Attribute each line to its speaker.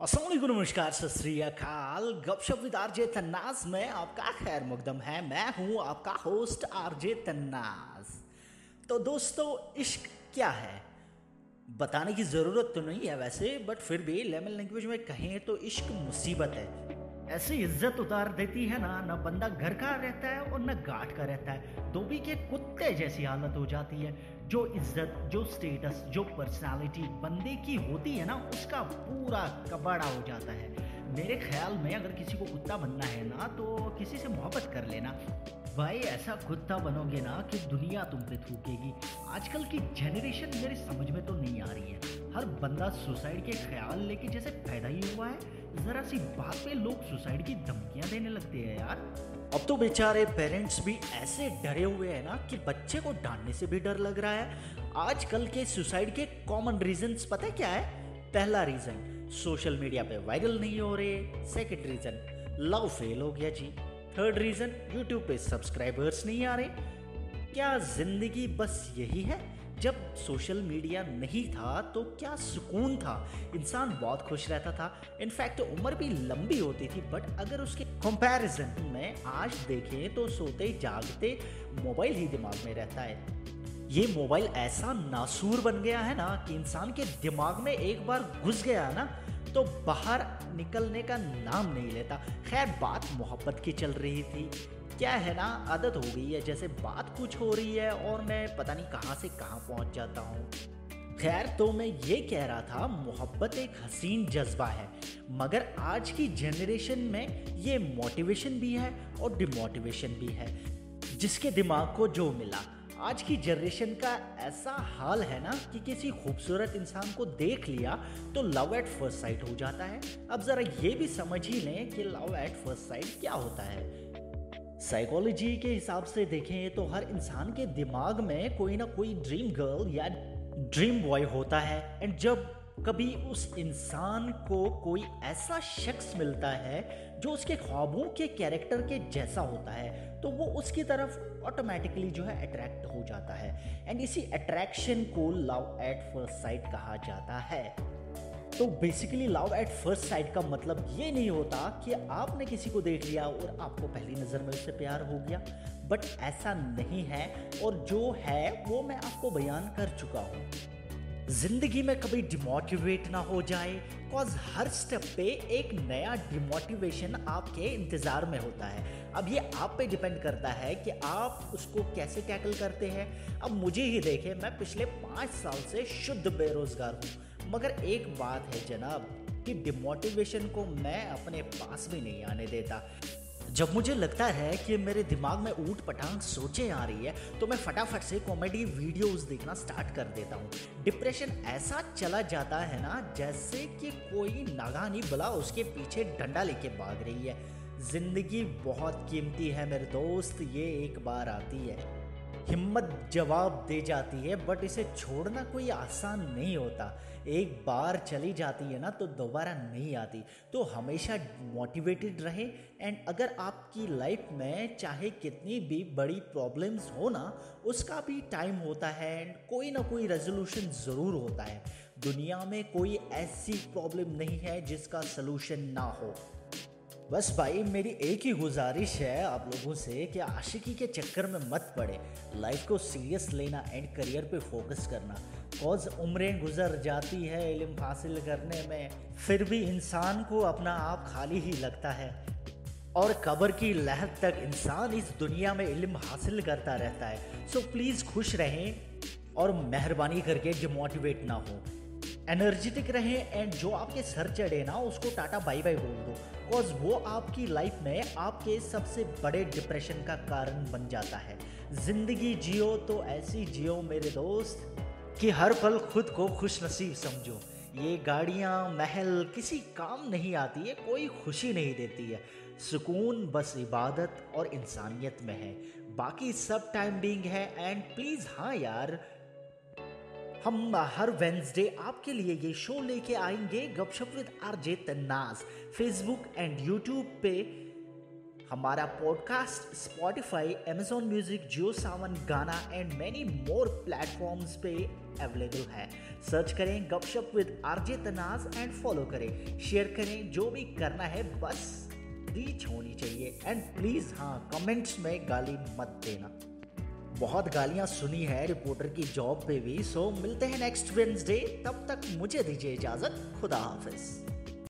Speaker 1: असलम नमस्कार, सत श्रीकाल गपशप विद आरजे तन्नाज में आपका खैर मुकदम है। मैं हूँ आपका होस्ट आरजे तन्नाज तो दोस्तों, इश्क क्या है? बताने की ज़रूरत तो नहीं है वैसे बट फिर भी लेमन लैंग्वेज में कहें तो इश्क मुसीबत है। ऐसी इज़्ज़त उतार देती है ना ना बंदा घर का रहता है और न गाठ का रहता है। धोबी के कुत्ते जैसी हालत हो जाती है। जो इज़्ज़त, जो स्टेटस जो पर्सनालिटी बंदे की होती है ना, उसका पूरा कबाड़ा हो जाता है। मेरे ख्याल में अगर किसी को कुत्ता बनना है ना तो किसी से मोहब्बत कर लेना। भाई, ऐसा कुत्ता बनोगे ना कि दुनिया तुम पे थूकेगी। आजकल की जनरेशन मेरी समझ में तो नहीं आ रही है। हर बंदा सुसाइड के ख्याल लेके जैसे पैदा ही हुआ है। जरा सी बात पे लोग सुसाइड की धमकियाँ देने लगते हैं यार। अब तो बेचारे पेरेंट्स भी ऐसे डरे हुए हैं ना कि बच्चे को डांटने से भी डर लग रहा है। आजकल के सुसाइड के कॉमन रीजन पता है क्या है? पहला रीजन सोशल मीडिया पे वायरल नहीं हो रहे। सेकंड रीजन लव फेल हो गया जी। थर्ड रीजन यूट्यूब पे सब्सक्राइबर्स नहीं आ रहे। क्या ज़िंदगी बस यही है? जब सोशल मीडिया नहीं था तो क्या सुकून था? इंसान बहुत खुश रहता था। इनफैक्ट उम्र भी लंबी होती थी बट अगर उसके कंपैरिजन में आज देखें तो सोते जागते मोबाइल ही दिमाग में रहता है। ये मोबाइल ऐसा नासूर बन गया है ना कि इंसान के दिमाग में एक बार घुस गया ना तो बाहर निकलने का नाम नहीं लेता। खैर, बात मोहब्बत की चल रही थी। क्या है ना, आदत हो गई है। जैसे बात कुछ हो रही है और मैं पता नहीं कहाँ से कहाँ पहुँच जाता हूँ। खैर तो मैं ये कह रहा था, मोहब्बत एक हसीन जज्बा है। मगर आज की जनरेशन में ये मोटिवेशन भी है और डिमोटिवेशन भी है। जिसके दिमाग को जो मिला। आज की जनरेशन का ऐसा हाल है ना कि किसी खूबसूरत इंसान को देख लिया तो लव एट फ़र्स्ट साइट हो जाता है। अब जरा ये भी समझ ही लें कि लव एट फ़र्स्ट साइट क्या होता है। साइकोलॉजी के हिसाब से देखें तो हर इंसान के दिमाग में कोई ना कोई ड्रीम गर्ल या ड्रीम बॉय होता है। एंड जब कभी उस इंसान को कोई ऐसा शख्स मिलता है जो उसके ख्वाबों के कैरेक्टर के जैसा होता है तो वो उसकी तरफ़ ऑटोमेटिकली जो है अट्रैक्ट हो जाता है। एंड इसी अट्रैक्शन को लव एट फ़र्स्ट साइट कहा जाता है। तो basically love at first sight का मतलब ये नहीं होता कि आपने किसी को देख लिया और आपको पहली नज़र में उससे प्यार हो गया। बट ऐसा नहीं है और जो है वो मैं आपको बयान कर चुका हूँ। ज़िंदगी में कभी डिमोटिवेट ना हो जाए कॉज हर स्टेप पे एक नया डिमोटिवेशन आपके इंतज़ार में होता है। अब ये आप पे डिपेंड करता है कि आप उसको कैसे टैकल करते हैं। अब मुझे ही देखें, मैं पिछले पाँच साल से शुद्ध बेरोज़गार हूँ। मगर एक बात है जनाब, कि डिमोटिवेशन को मैं अपने पास भी नहीं आने देता। जब मुझे लगता है कि मेरे दिमाग में ऊट पटांग सोचें आ रही है तो मैं फटाफट से कॉमेडी वीडियोस देखना स्टार्ट कर देता हूँ। डिप्रेशन ऐसा चला जाता है ना, जैसे कि कोई नागानी बला उसके पीछे डंडा लेके भाग रही है। ज़िंदगी बहुत कीमती है मेरे दोस्त, ये एक बार आती है। हिम्मत जवाब दे जाती है बट इसे छोड़ना कोई आसान नहीं होता। एक बार चली जाती है ना तो दोबारा नहीं आती। तो हमेशा मोटिवेटेड रहे एंड अगर आपकी लाइफ में चाहे कितनी भी बड़ी प्रॉब्लम्स हो ना, उसका भी टाइम होता है एंड कोई ना कोई रेजोल्यूशन ज़रूर होता है। दुनिया में कोई ऐसी प्रॉब्लम नहीं है जिसका सलूशन ना हो। बस भाई, मेरी एक ही गुजारिश है आप लोगों से कि आशिकी के चक्कर में मत पड़े। लाइफ को सीरियस लेना एंड करियर पे फोकस करना। कॉज उम्रें गुजर जाती है इल्म हासिल करने में, फिर भी इंसान को अपना आप खाली ही लगता है। और कब्र की लहर तक इंसान इस दुनिया में इल्म हासिल करता रहता है। सो प्लीज़ खुश रहें और मेहरबानी करके डिमोटिवेट ना हो। एनर्जेटिक रहे एंड जो आपके सर चढ़े ना, उसको टाटा बाई बाई बोल दो। बिकॉज़ वो आपकी लाइफ में आपके सबसे बड़े डिप्रेशन का कारण बन जाता है। ज़िंदगी जियो तो ऐसी जियो मेरे दोस्त, कि हर पल खुद को खुश नसीब समझो। ये गाड़ियाँ, महल, किसी काम नहीं आती है, कोई खुशी नहीं देती है। सुकून बस इबादत और इंसानियत में है। बाकी सब टाइम बिंग है एंड प्लीज़ हाँ यार हम हर वेंसडे आपके लिए ये शो लेके आएँगे गपशप with R J Tannaz Facebook and YouTube पे हमारा podcast Spotify Amazon music Jio Saavn Gaana and many more platforms पे अवेलेबल है। सर्च करें गपशप with RJ Tanaz and follow करें। शेयर करें जो भी करना है, बस रीच होनी चाहिए। एंड प्लीज़ हाँ कमेंट्स में गाली मत देना। बहुत गालियाँ सुनी है रिपोर्टर की जॉब पे भी सो मिलते हैं नेक्स्ट वेंसडे तब तक मुझे दीजिए इजाज़त। खुदा हाफिज़।